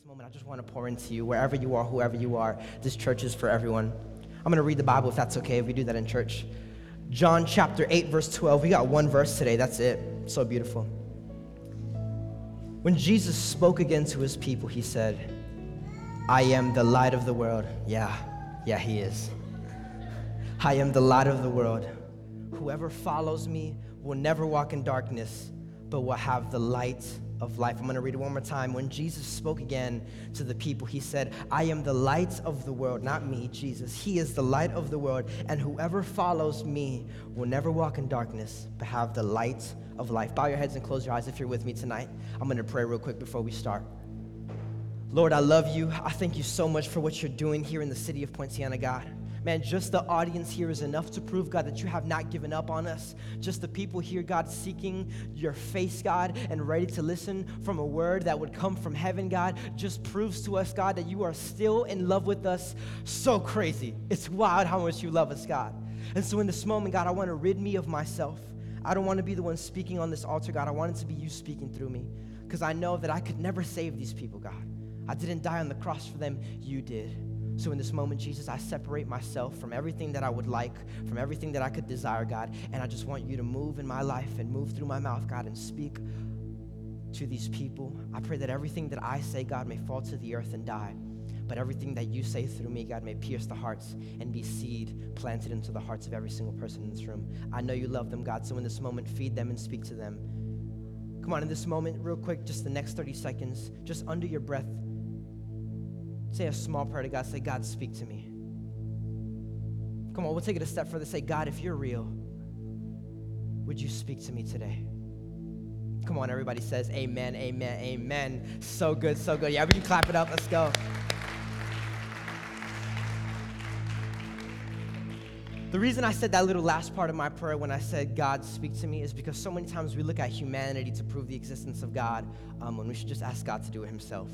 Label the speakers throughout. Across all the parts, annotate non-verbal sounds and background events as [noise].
Speaker 1: this moment, I just want to pour into you, wherever you are, whoever you are. This church is for everyone. I'm going to read the Bible if that's okay, if we do that in church. John chapter 8, verse 12. We got one verse today. That's it. So beautiful. When Jesus spoke again to his people, he said, I am the light of the world. Yeah, yeah, he is. I am the light of the world. Whoever follows me will never walk in darkness, but will have the light of life. I'm going to read it one more time. When Jesus spoke again to the people, he said, I am the light of the world, not me, Jesus. He is the light of the world, and whoever follows me will never walk in darkness, but have the light of life. Bow your heads and close your eyes if you're with me tonight. I'm going to pray real quick before we start. Lord, I love you. I thank you so much for what you're doing here in the city of Poinciana, God. Man, just the audience here is enough to prove, God, that you have not given up on us. Just the people here, God, seeking your face, God, and ready to listen from a word that would come from heaven, God, just proves to us, God, that you are still in love with us. So crazy. It's wild how much you love us, God. And so in this moment, God, I want to rid me of myself. I don't want to be the one speaking on this altar, God. I want it to be you speaking through me because I know that I could never save these people, God. I didn't die on the cross for them, you did. So in this moment, Jesus, I separate myself from everything that I would like, from everything that I could desire, God, and I just want you to move in my life and move through my mouth, God, and speak to these people. I pray that everything that I say, God, may fall to the earth and die. But everything that you say through me, God, may pierce the hearts and be seed planted into the hearts of every single person in this room. I know you love them, God, so in this moment, feed them and speak to them. Come on, in this moment, real quick, just the next 30 seconds, just under your breath, Say a small prayer to God. Say, God, speak to me. Come on, we'll take it a step further. Say, God, if you're real, would you speak to me today? Come on, everybody says amen, amen, amen. So good, so good. Yeah, we can clap it up. Let's go. The reason I said that little last part of my prayer when I said, God, speak to me, is because so many times we look at humanity to prove the existence of God um, when we should just ask God to do it Himself.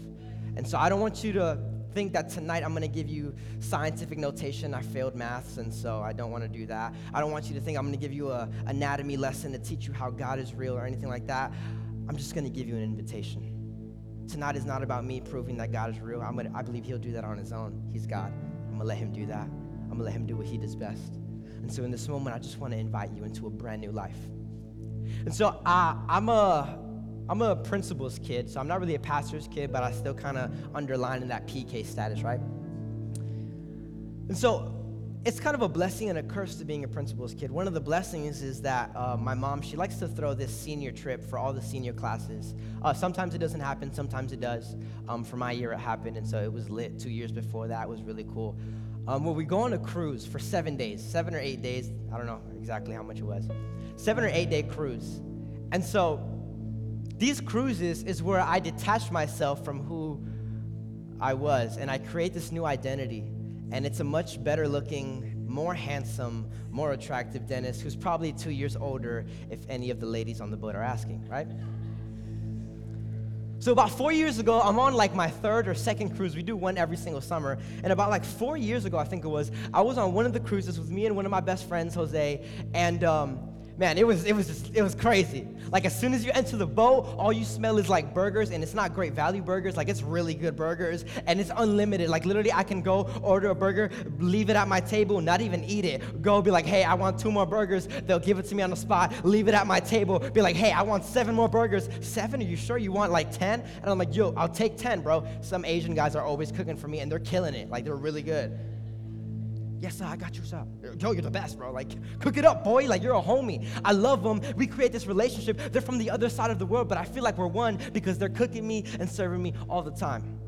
Speaker 1: And so I don't want you to think that tonight I'm going to give you scientific notation. I failed maths, and so I don't want to do that. I don't want you to think I'm going to give you an anatomy lesson to teach you how God is real or anything like that. I'm just going to give you an invitation. Tonight is not about me proving that God is real. I'm gonna, I believe He'll do that on His own. He's God. I'm going to let Him do that. I'm going to let Him do what He does best. And so in this moment, I just want to invite you into a brand new life. And so uh, I'm a I'm a principal's kid, so I'm not really a pastor's kid, but I still kind of underline in that PK status, right? And so it's kind of a blessing and a curse to being a principal's kid. One of the blessings is that uh, my mom, she likes to throw this senior trip for all the senior classes. Uh, sometimes it doesn't happen, sometimes it does. Um, for my year, it happened, and so it was lit. Two years before that was really cool. Um, where we go on a cruise for seven days, seven or eight days. I don't know exactly how much it was. Seven or eight day cruise. And so these cruises is where I detach myself from who I was and I create this new identity. And it's a much better looking, more handsome, more attractive Dennis who's probably two years older if any of the ladies on the boat are asking, right? So about four years ago, I'm on like my third or second cruise. We do one every single summer. And about like four years ago, I think it was, I was on one of the cruises with me and one of my best friends, Jose. And um, man, it was it was just, it was crazy. Like as soon as you enter the boat, all you smell is like burgers, and it's not great value burgers. Like it's really good burgers, and it's unlimited. Like literally, I can go order a burger, leave it at my table, not even eat it. Go be like, hey, I want two more burgers. They'll give it to me on the spot. Leave it at my table. Be like, hey, I want seven more burgers. Seven? Are you sure you want like ten? And I'm like, yo, I'll take ten, bro. Some Asian guys are always cooking for me, and they're killing it. Like they're really good. Yes, sir, I got you, sir. Yo, you're the best, bro. Like, cook it up, boy. Like, you're a homie. I love them. We create this relationship. They're from the other side of the world, but I feel like we're one because they're cooking me and serving me all the time.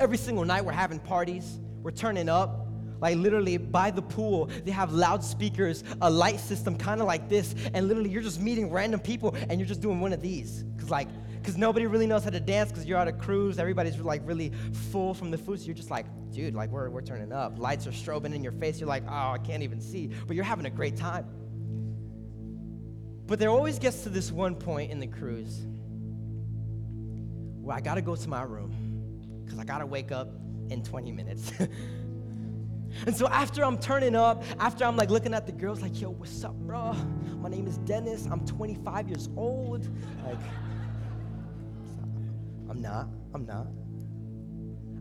Speaker 1: Every single night, we're having parties. We're turning up. Like, literally, by the pool, they have loudspeakers, a light system kind of like this. And literally, you're just meeting random people and you're just doing one of these. Because, like, because nobody really knows how to dance because you're on a cruise. Everybody's like really full from the food. So you're just like, dude, like we're, we're turning up. Lights are strobing in your face. You're like, oh, I can't even see. But you're having a great time. But there always gets to this one point in the cruise where I got to go to my room because I got to wake up in 20 minutes. [laughs] And so after I'm turning up, after I'm like looking at the girls, like, yo, what's up, bro? My name is Dennis. I'm 25 years old. Like, I'm not. I'm not.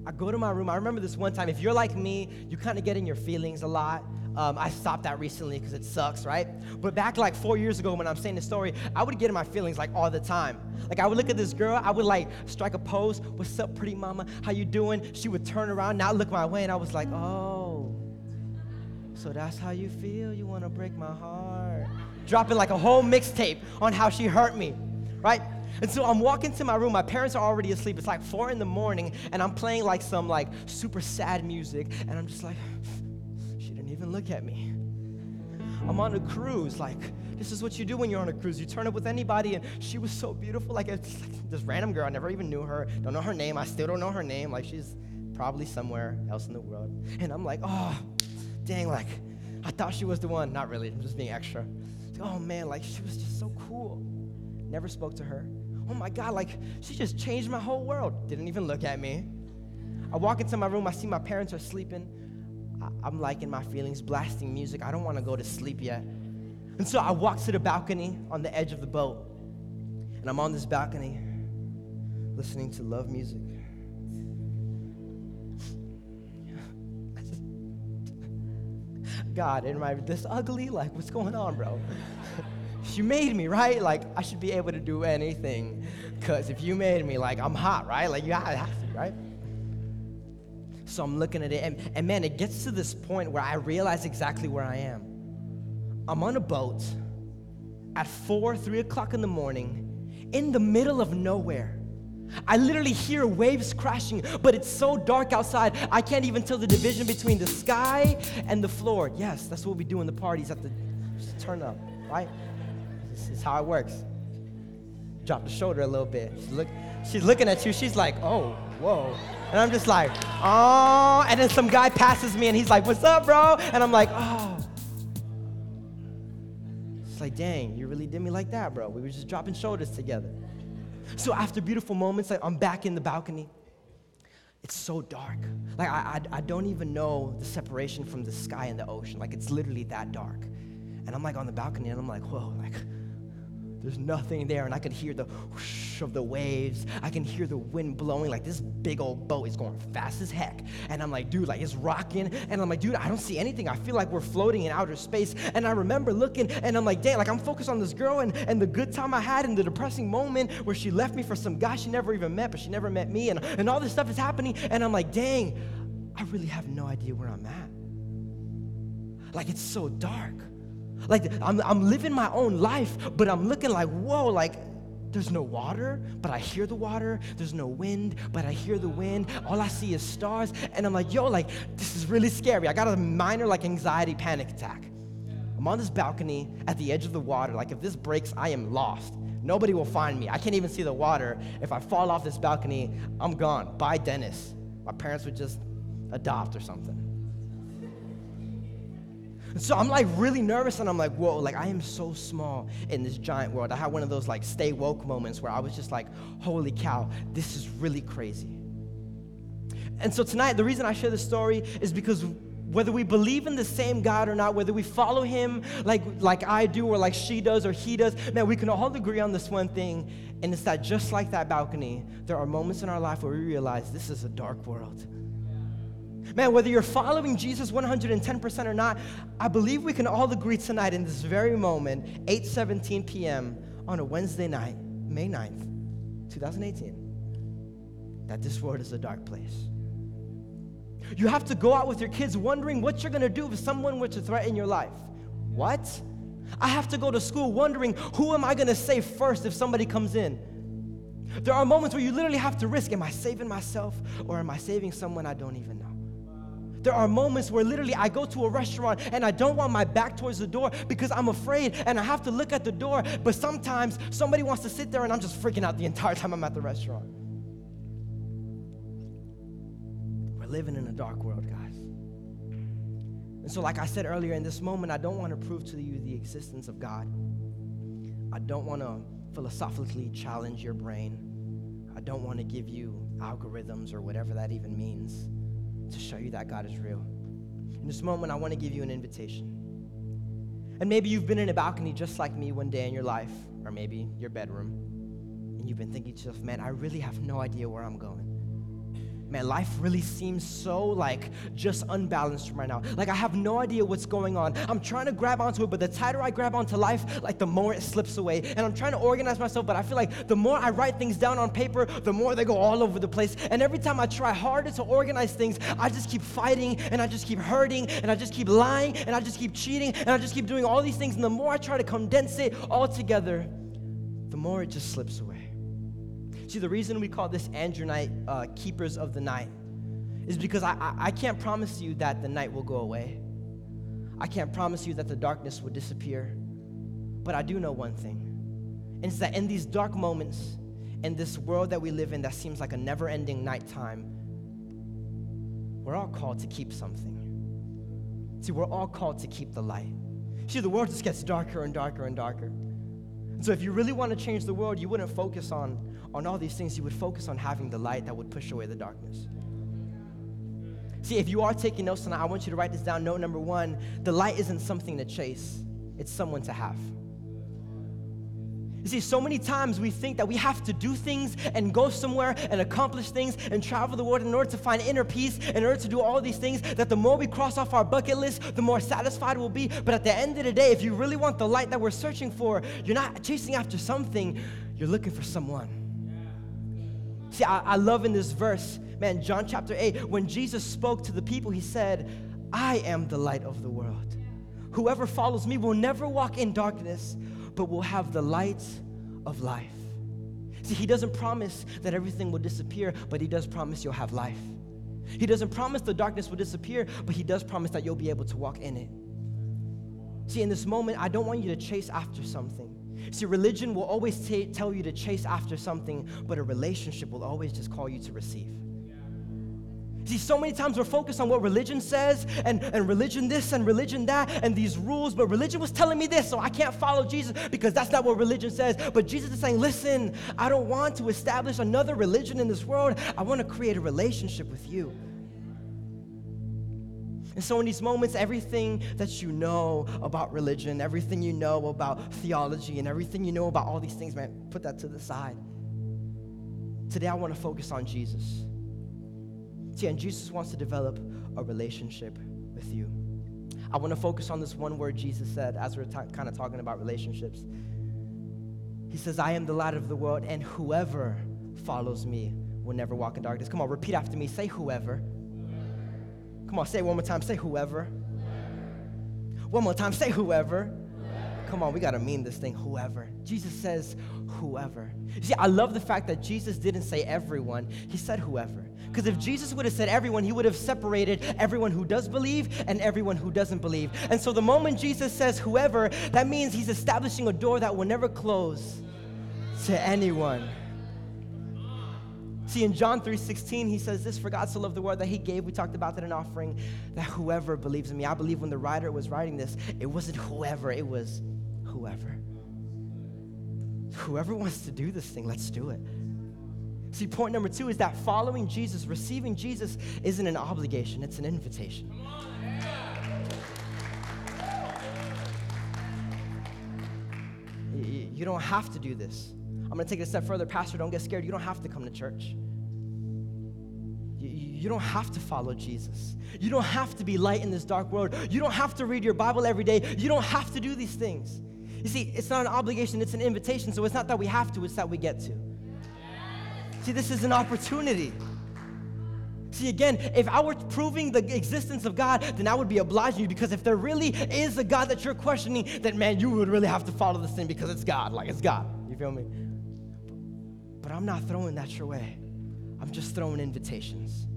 Speaker 1: I go to my room. I remember this one time. If you're like me, you kind of get in your feelings a lot. Um, I stopped that recently because it sucks, right? But back like four years ago when I'm saying the story, I would get in my feelings like all the time. Like I would look at this girl, I would like strike a pose. What's up, pretty mama? How you doing? She would turn around, not look my way, and I was like, oh, so that's how you feel? You want to break my heart? Dropping like a whole mixtape on how she hurt me, right? And so I'm walking to my room. My parents are already asleep. It's like four in the morning, and I'm playing like some like super sad music, and I'm just like, [sighs] she didn't even look at me. I'm on a cruise. Like, this is what you do when you're on a cruise. You turn up with anybody, and she was so beautiful. Like, it's like this random girl. I never even knew her. Don't know her name. I still don't know her name. Like, she's probably somewhere else in the world. And I'm like, oh, dang, like, I thought she was the one. Not really. I'm just being extra. Oh man, like, she was just so cool. Never spoke to her oh my God, like she just changed my whole world. Didn't even look at me. I walk into my room, I see my parents are sleeping. I, am like in my feelings, blasting music. I don't want to go to sleep yet. And so I walk to the balcony on the edge of the boat. And I'm on this balcony listening to love music. [laughs] God, am I this ugly? Like, what's going on, bro? You made me, right? Like, I should be able to do anything. Because if you made me, like, I'm hot, right? Like, you have to, right? So I'm looking at it, and, and man, it gets to this point where I realize exactly where I am. I'm on a boat at four, three o'clock in the morning in the middle of nowhere. I literally hear waves crashing, but it's so dark outside, I can't even tell the division between the sky and the floor. Yes, that's what we do in the parties at the turn up, right? This is how it works. Drop the shoulder a little bit. She's, look, she's looking at you. She's like, oh, whoa. And I'm just like, oh. And then some guy passes me and he's like, what's up, bro? And I'm like, oh. It's like, dang, you really did me like that, bro. We were just dropping shoulders together. So after beautiful moments, like I'm back in the balcony. It's so dark. Like I, I, I don't even know the separation from the sky and the ocean. Like it's literally that dark. And I'm like on the balcony and I'm like, whoa, like there's nothing there, and I could hear the whoosh of the waves. I can hear the wind blowing. Like this big old boat is going fast as heck. And I'm like, dude, like it's rocking. And I'm like, dude, I don't see anything. I feel like we're floating in outer space. And I remember looking, and I'm like, dang, like I'm focused on this girl and, and the good time I had and the depressing moment where she left me for some guy she never even met, but she never met me. And, and all this stuff is happening. And I'm like, dang, I really have no idea where I'm at. Like it's so dark. Like I'm, I'm living my own life, but I'm looking like, whoa, like there's no water, but I hear the water. There's no wind, but I hear the wind. All I see is stars. And I'm like, yo, like, this is really scary. I got a minor, like, anxiety panic attack. I'm on this balcony at the edge of the water. Like, if this breaks, I am lost. Nobody will find me. I can't even see the water. If I fall off this balcony, I'm gone. Bye, Dennis. My parents would just adopt or something. So I'm like really nervous and I'm like, whoa, like I am so small in this giant world. I had one of those like stay woke moments where I was just like, holy cow, this is really crazy. And so tonight, the reason I share this story is because whether we believe in the same God or not, whether we follow him like, like I do or like she does or he does, man, we can all agree on this one thing. And it's that just like that balcony, there are moments in our life where we realize this is a dark world. Man, whether you're following Jesus 110% or not, I believe we can all agree tonight in this very moment, 8:17 p.m. on a Wednesday night, May 9th, 2018, that this world is a dark place. You have to go out with your kids wondering what you're going to do if someone were to threaten your life. What? I have to go to school wondering who am I going to save first if somebody comes in? There are moments where you literally have to risk am I saving myself or am I saving someone I don't even know? There are moments where literally I go to a restaurant and I don't want my back towards the door because I'm afraid and I have to look at the door. But sometimes somebody wants to sit there and I'm just freaking out the entire time I'm at the restaurant. We're living in a dark world, guys. And so, like I said earlier, in this moment, I don't want to prove to you the existence of God. I don't want to philosophically challenge your brain. I don't want to give you algorithms or whatever that even means to show you that God is real. In this moment, I want to give you an invitation. And maybe you've been in a balcony just like me one day in your life, or maybe your bedroom, and you've been thinking to yourself, man, I really have no idea where I'm going. Man, life really seems so like just unbalanced right now. Like I have no idea what's going on. I'm trying to grab onto it, but the tighter I grab onto life, like the more it slips away. And I'm trying to organize myself, but I feel like the more I write things down on paper, the more they go all over the place. And every time I try harder to organize things, I just keep fighting and I just keep hurting and I just keep lying and I just keep cheating and I just keep doing all these things. And the more I try to condense it all together, the more it just slips away. See, the reason we call this Andrew Night uh, Keepers of the Night is because I, I, I can't promise you that the night will go away. I can't promise you that the darkness will disappear. But I do know one thing. And it's that in these dark moments, in this world that we live in that seems like a never ending nighttime, we're all called to keep something. See, we're all called to keep the light. See, the world just gets darker and darker and darker. And so if you really want to change the world, you wouldn't focus on, on all these things. You would focus on having the light that would push away the darkness. See, if you are taking notes tonight, I want you to write this down. Note number one the light isn't something to chase, it's someone to have. You see, so many times we think that we have to do things and go somewhere and accomplish things and travel the world in order to find inner peace, in order to do all these things, that the more we cross off our bucket list, the more satisfied we'll be. But at the end of the day, if you really want the light that we're searching for, you're not chasing after something, you're looking for someone. See, I, I love in this verse, man, John chapter 8, when Jesus spoke to the people, he said, I am the light of the world. Whoever follows me will never walk in darkness, but will have the light of life. See, he doesn't promise that everything will disappear, but he does promise you'll have life. He doesn't promise the darkness will disappear, but he does promise that you'll be able to walk in it. See, in this moment, I don't want you to chase after something. See, religion will always t- tell you to chase after something, but a relationship will always just call you to receive. See, so many times we're focused on what religion says and, and religion this and religion that and these rules, but religion was telling me this, so I can't follow Jesus because that's not what religion says. But Jesus is saying, listen, I don't want to establish another religion in this world. I want to create a relationship with you. And so, in these moments, everything that you know about religion, everything you know about theology, and everything you know about all these things, man, put that to the side. Today, I want to focus on Jesus. See, and Jesus wants to develop a relationship with you. I want to focus on this one word Jesus said as we're kind of talking about relationships. He says, I am the light of the world, and whoever follows me will never walk in darkness. Come on, repeat after me. Say, whoever. Come on, say one more time. Say, whoever. One more time. Say, whoever. Come on, we got to mean this thing, whoever. Jesus says, whoever. You see, I love the fact that Jesus didn't say everyone, he said whoever. Because if Jesus would have said everyone, he would have separated everyone who does believe and everyone who doesn't believe. And so the moment Jesus says whoever, that means he's establishing a door that will never close to anyone. See, in John 3:16, he says this, for God so loved the world that he gave, we talked about that in offering, that whoever believes in me. I believe when the writer was writing this, it wasn't whoever, it was whoever. Whoever wants to do this thing, let's do it. See, point number two is that following Jesus, receiving Jesus, isn't an obligation, it's an invitation. You don't have to do this. I'm going to take it a step further. Pastor, don't get scared. You don't have to come to church. You don't have to follow Jesus. You don't have to be light in this dark world. You don't have to read your Bible every day. You don't have to do these things. You see, it's not an obligation, it's an invitation. So it's not that we have to, it's that we get to. See, this is an opportunity. See, again, if I were proving the existence of God, then I would be obliging you because if there really is a God that you're questioning, then man, you would really have to follow this thing because it's God. Like, it's God. You feel me? But I'm not throwing that your way, I'm just throwing invitations.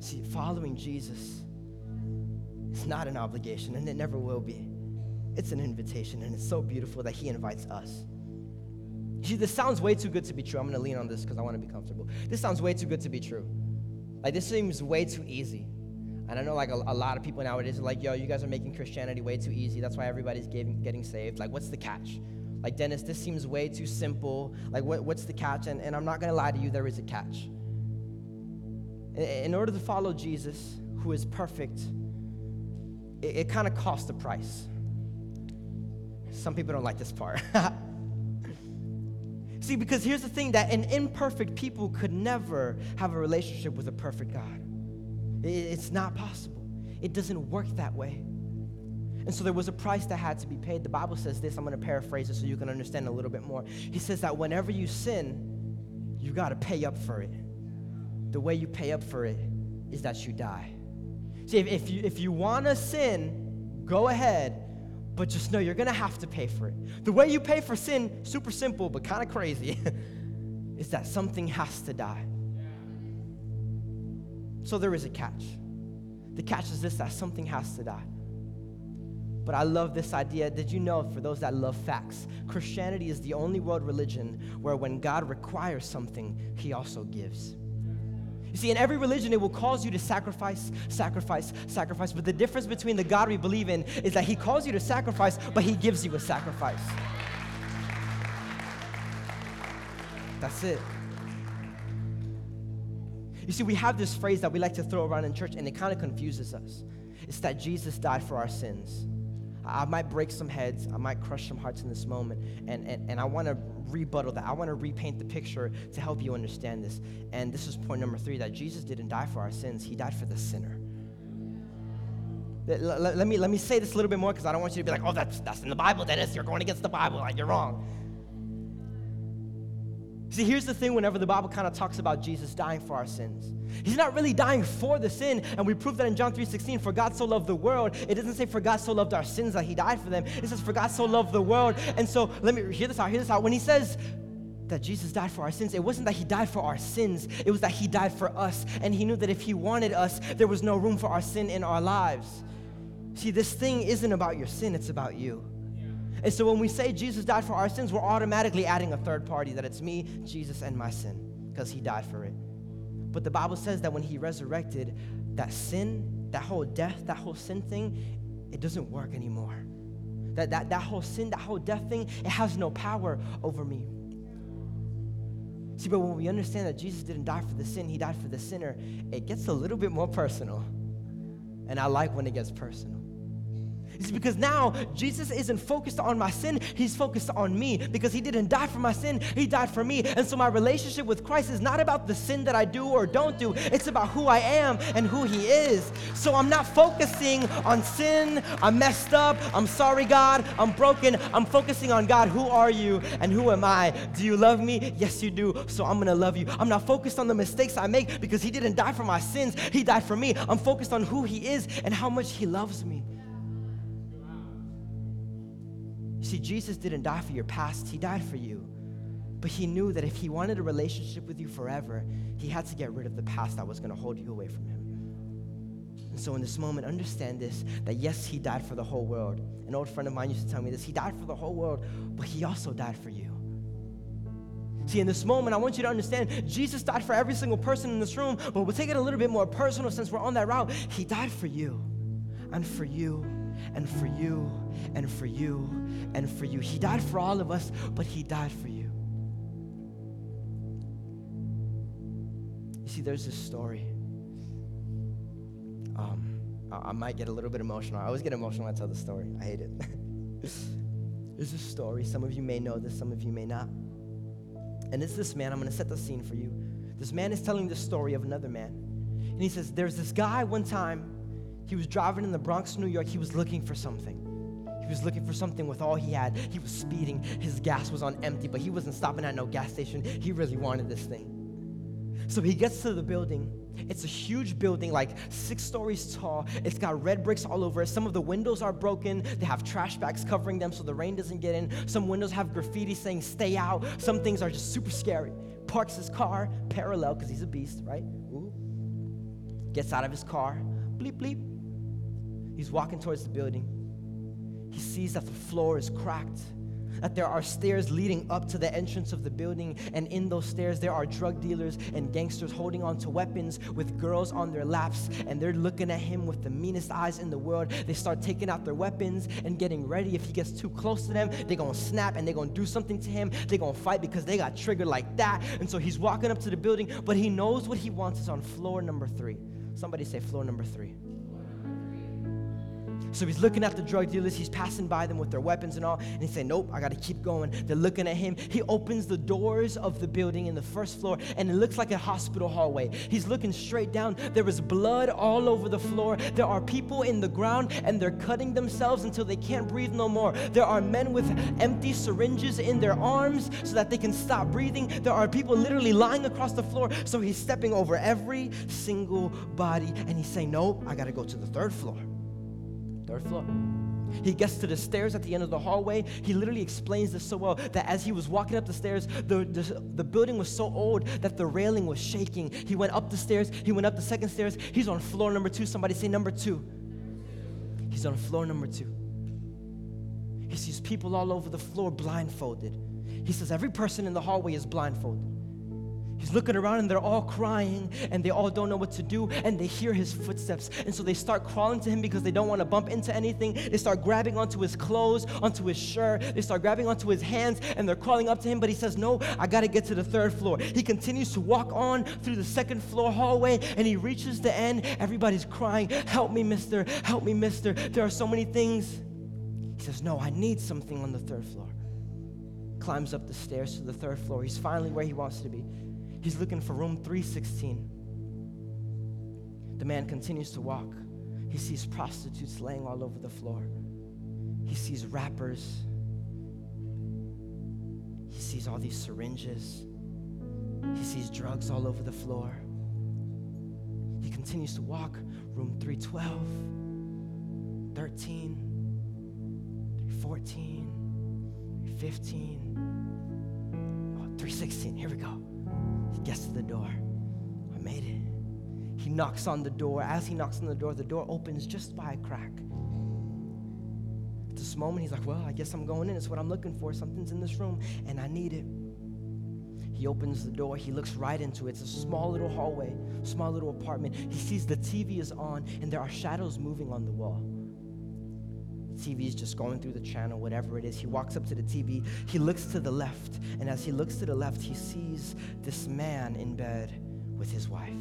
Speaker 1: See, following Jesus is not an obligation, and it never will be. It's an invitation, and it's so beautiful that He invites us. See, this sounds way too good to be true. I'm to lean on this because I want to be comfortable. This sounds way too good to be true. Like, this seems way too easy. And I know, like, a, a lot of people nowadays are like, yo, you guys are making Christianity way too easy. That's why everybody's getting saved. Like, what's the catch? Like, Dennis, this seems way too simple. Like, what, what's the catch? And, and I'm not going to lie to you, there is a catch. In, order to follow Jesus, who is perfect, it, it kind of costs a price. Some people don't like this part. [laughs] See, because here's the thing that an imperfect people could never have a relationship with a perfect God. It's not possible. It doesn't work that way. And so there was a price that had to be paid. The Bible says this, I'm going to paraphrase it so you can understand a little bit more. He says that whenever you sin, you got to pay up for it. The way you pay up for it is that you die. See, if, if you, if you want to sin, go ahead, but just know you're going to have to pay for it. The way you pay for sin, super simple, but kind of crazy, [laughs] is that something has to die. So there is a catch. The catch is this that something has to die. But I love this idea. Did you know, for those that love facts, Christianity is the only world religion where when God requires something, He also gives. You see, in every religion, it will cause you to sacrifice, sacrifice, sacrifice. But the difference between the God we believe in is that He calls you to sacrifice, but He gives you a sacrifice. That's it. You see, we have this phrase that we like to throw around in church, and it kind of confuses us. It's that Jesus died for our sins. I might break some heads, I might crush some hearts in this moment, and, and, and I want to rebuttal that. I want to repaint the picture to help you understand this. And this is point number three that Jesus didn't die for our sins, He died for the sinner. Let, let, let me, let me say this a little bit more because I don't want you to be like, oh, that's, that's in the Bible, Dennis. You're going against the Bible. Like, you're wrong. See, here's the thing whenever the Bible kind of talks about Jesus dying for our sins. He's not really dying for the sin, and we prove that in John 3:16, for God so loved the world. It doesn't say for God so loved our sins that he died for them. It says for God so loved the world. And so let me hear this out, hear this out. When he says that Jesus died for our sins, it wasn't that he died for our sins, it was that he died for us. And he knew that if he wanted us, there was no room for our sin in our lives. See, this thing isn't about your sin, it's about you. And so when we say Jesus died for our sins, we're automatically adding a third party that it's me, Jesus, and my sin because he died for it. But the Bible says that when he resurrected, that sin, that whole death, that whole sin thing, it doesn't work anymore. That, that, that whole sin, that whole death thing, it has no power over me. See, but when we understand that Jesus didn't die for the sin, he died for the sinner, it gets a little bit more personal. And I like when it gets personal. It's because now Jesus isn't focused on my sin, he's focused on me because he didn't die for my sin, he died for me. And so my relationship with Christ is not about the sin that I do or don't do, it's about who I am and who he is. So I'm not focusing on sin, I'm messed up, I'm sorry, God, I'm broken. I'm focusing on God, who are you and who am I? Do you love me? Yes, you do. So I'm gonna love you. I'm not focused on the mistakes I make because he didn't die for my sins, he died for me. I'm focused on who he is and how much he loves me. See, Jesus didn't die for your past, He died for you. But He knew that if He wanted a relationship with you forever, He had to get rid of the past that was going to hold you away from Him. And so, in this moment, understand this that yes, He died for the whole world. An old friend of mine used to tell me this He died for the whole world, but He also died for you. See, in this moment, I want you to understand Jesus died for every single person in this room, but we'll take it a little bit more personal since we're on that route. He died for you and for you and for you and for you and for you. He died for all of us, but He died for you. You see, there's this story. Um, I, might get a little bit emotional. I always get emotional when I tell the story. I hate it. [laughs] there's a story. Some of you may know this, some of you may not. And it's this man. I'm going to set the scene for you. This man is telling the story of another man. And he says, There's this guy one time he was driving in the Bronx, New York. He was looking for something. He was looking for something with all he had. He was speeding. His gas was on empty, but he wasn't stopping at no gas station. He really wanted this thing. So he gets to the building. It's a huge building, like six stories tall. It's got red bricks all over it. Some of the windows are broken. They have trash bags covering them so the rain doesn't get in. Some windows have graffiti saying, stay out. Some things are just super scary. Parks his car parallel because he's a beast, right? Ooh. Gets out of his car. Bleep, bleep He's walking towards the building. He sees that the floor is cracked, that there are stairs leading up to the entrance of the building, and in those stairs, there are drug dealers and gangsters holding onto weapons with girls on their laps, and they're looking at him with the meanest eyes in the world. They start taking out their weapons and getting ready. If he gets too close to them, they're gonna snap and they're gonna do something to him. They're gonna fight because they got triggered like that. And so he's walking up to the building, but he knows what he wants is on floor number three. Somebody say floor number three. So he's looking at the drug dealers. He's passing by them with their weapons and all. And he's saying, Nope, I got to keep going. They're looking at him. He opens the doors of the building in the first floor, and it looks like a hospital hallway. He's looking straight down. There is blood all over the floor. There are people in the ground, and they're cutting themselves until they can't breathe no more. There are men with empty syringes in their arms so that they can stop breathing. There are people literally lying across the floor. So he's stepping over every single body, and he's saying, Nope, I got to go to the third floor. Third floor. He gets to the stairs at the end of the hallway. He literally explains this so well that as he was walking up the stairs, the, the, the, building was so old that the railing was shaking. He went up the stairs, he went up the second stairs. He's on floor number two. Somebody say number two. He's on floor number two. He sees people all over the floor blindfolded. He says, Every person in the hallway is blindfolded. He's looking around and they're all crying and they all don't know what to do and they hear his footsteps. And so they start crawling to him because they don't want to bump into anything. They start grabbing onto his clothes, onto his shirt. They start grabbing onto his hands and they're crawling up to him. But he says, No, I got to get to the third floor. He continues to walk on through the second floor hallway and he reaches the end. Everybody's crying, Help me, mister. Help me, mister. There are so many things. He says, No, I need something on the third floor. Climbs up the stairs to the third floor. He's finally where he wants to be. He's looking for room 316. The man continues to walk. He sees prostitutes laying all over the floor. He sees wrappers. He sees all these syringes. He sees drugs all over the floor. He continues to walk. Room 312, 13, 314, 315, oh, 316. Here we go. He gets to the door. I made it. He knocks on the door. As he knocks on the door, the door opens just by a crack. At this moment, he's like, Well, I guess I'm going in. It's what I'm looking for. Something's in this room, and I need it. He opens the door. He looks right into it. It's a small little hallway, small little apartment. He sees the TV is on, and there are shadows moving on the wall. TV is just going through the channel, whatever it is. He walks up to the TV. He looks to the left. And as he looks to the left, he sees this man in bed with his wife.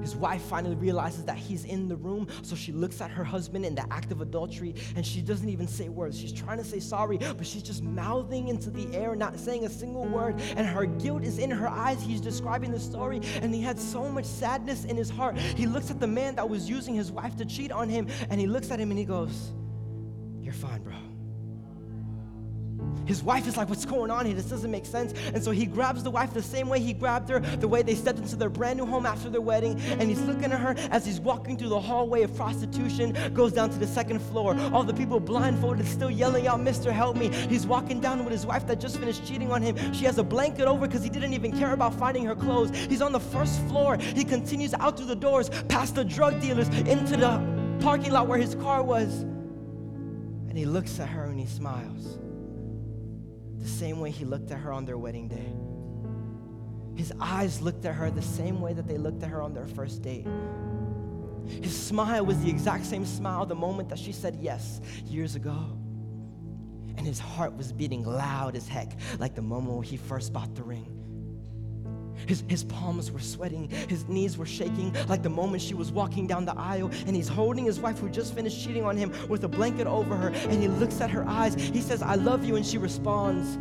Speaker 1: His wife finally realizes that he's in the room, so she looks at her husband in the act of adultery and she doesn't even say words. She's trying to say sorry, but she's just mouthing into the air, not saying a single word. And her guilt is in her eyes. He's describing the story, and he had so much sadness in his heart. He looks at the man that was using his wife to cheat on him, and he looks at him and he goes, You're fine, bro. His wife is like, What's going on here? This doesn't make sense. And so he grabs the wife the same way he grabbed her, the way they stepped into their brand new home after their wedding. And he's looking at her as he's walking through the hallway of prostitution, goes down to the second floor. All the people blindfolded, still yelling out, Mister, help me. He's walking down with his wife that just finished cheating on him. She has a blanket over because he didn't even care about finding her clothes. He's on the first floor. He continues out through the doors, past the drug dealers, into the parking lot where his car was. And he looks at her and he smiles the same way he looked at her on their wedding day. His eyes looked at her the same way that they looked at her on their first date. His smile was the exact same smile the moment that she said yes years ago. And his heart was beating loud as heck, like the moment when he first bought the ring. His, his palms were sweating, his knees were shaking, like the moment she was walking down the aisle. And he's holding his wife, who just finished cheating on him, with a blanket over her. And he looks at her eyes. He says, I love you. And she responds,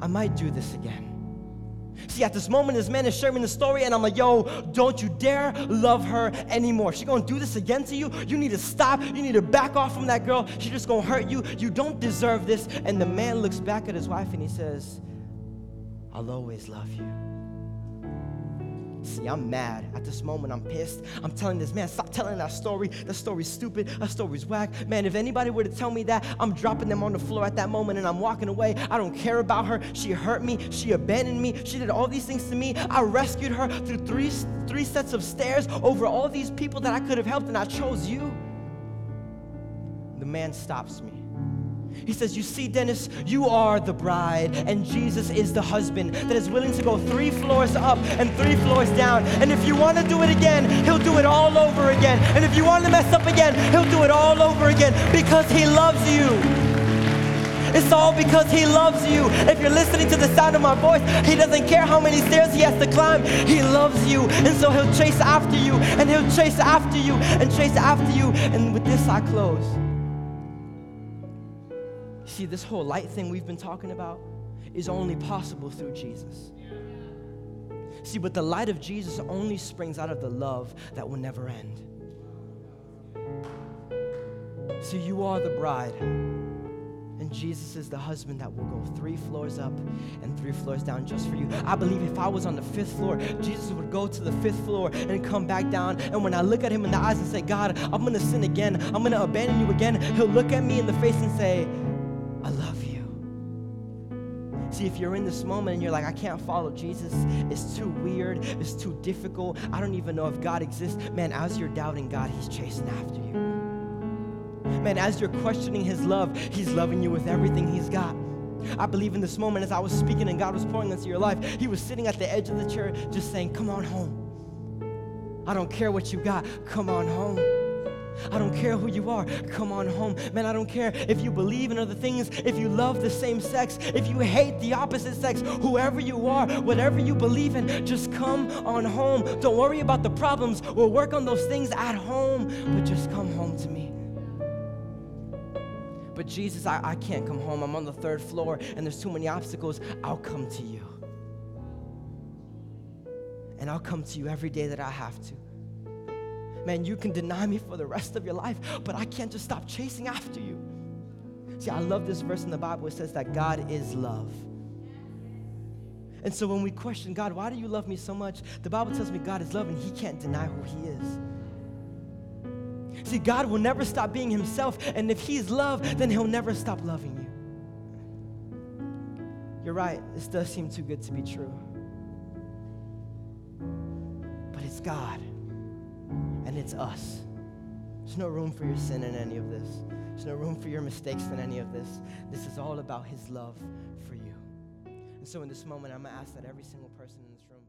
Speaker 1: I might do this again. See, at this moment, this man is sharing the story, and I'm like, yo, don't you dare love her anymore. She gonna do this again to you. You need to stop. You need to back off from that girl. She just gonna hurt you. You don't deserve this. And the man looks back at his wife and he says, I'll always love you. See, I'm mad. At this moment, I'm pissed. I'm telling this man, stop telling that story. That story's stupid. That story's whack. Man, if anybody were to tell me that, I'm dropping them on the floor at that moment and I'm walking away. I don't care about her. She hurt me. She abandoned me. She did all these things to me. I rescued her through three, three sets of stairs over all these people that I could have helped, and I chose you. The man stops me. He says, You see, Dennis, you are the bride, and Jesus is the husband that is willing to go three floors up and three floors down. And if you want to do it again, he'll do it all over again. And if you want to mess up again, he'll do it all over again because he loves you. It's all because He loves you. If you're listening to the sound of my voice, He doesn't care how many stairs He has to climb. He loves you. And so He'll chase after you, and He'll chase after you, and chase after you. And with this, I close. See, this whole light thing we've been talking about is only possible through Jesus. See, but the light of Jesus only springs out of the love that will never end. See, you are the bride. And Jesus is the husband that will go three floors up and three floors down just for you. I believe if I was on the fifth floor, Jesus would go to the fifth floor and come back down. And when I look at him in the eyes and say, God, I'm to sin again, I'm to abandon you again, he'll look at me in the face and say, See, if you're in this moment and you're like, I can't follow Jesus, it's too weird, it's too difficult, I don't even know if God exists, man, as you're doubting God, He's chasing after you. Man, as you're questioning His love, He's loving you with everything He's got. I believe in this moment as I was speaking and God was pouring into your life, He was sitting at the edge of the chair just saying, Come on home. I don't care what you got, come on home. I don't care who you are. Come on home. Man, I don't care if you believe in other things, if you love the same sex, if you hate the opposite sex, whoever you are, whatever you believe in, just come on home. Don't worry about the problems. We'll work on those things at home, but just come home to me. But Jesus, I, I can't come home. I'm on the third floor and there's too many obstacles. I'll come to you. And I'll come to you every day that I have to. Man, you can deny me for the rest of your life, but I can't just stop chasing after you. See, I love this verse in the Bible. It says that God is love. And so when we question God, why do you love me so much? The Bible tells me God is love and He can't deny who He is. See, God will never stop being Himself, and if He's love, then He'll never stop loving you. You're right, this does seem too good to be true. But it's God and it's us. There's no room for your sin in any of this. There's no room for your mistakes in any of this. This is all about His love for you. And so, in this moment, I'm going to ask that every single person in this room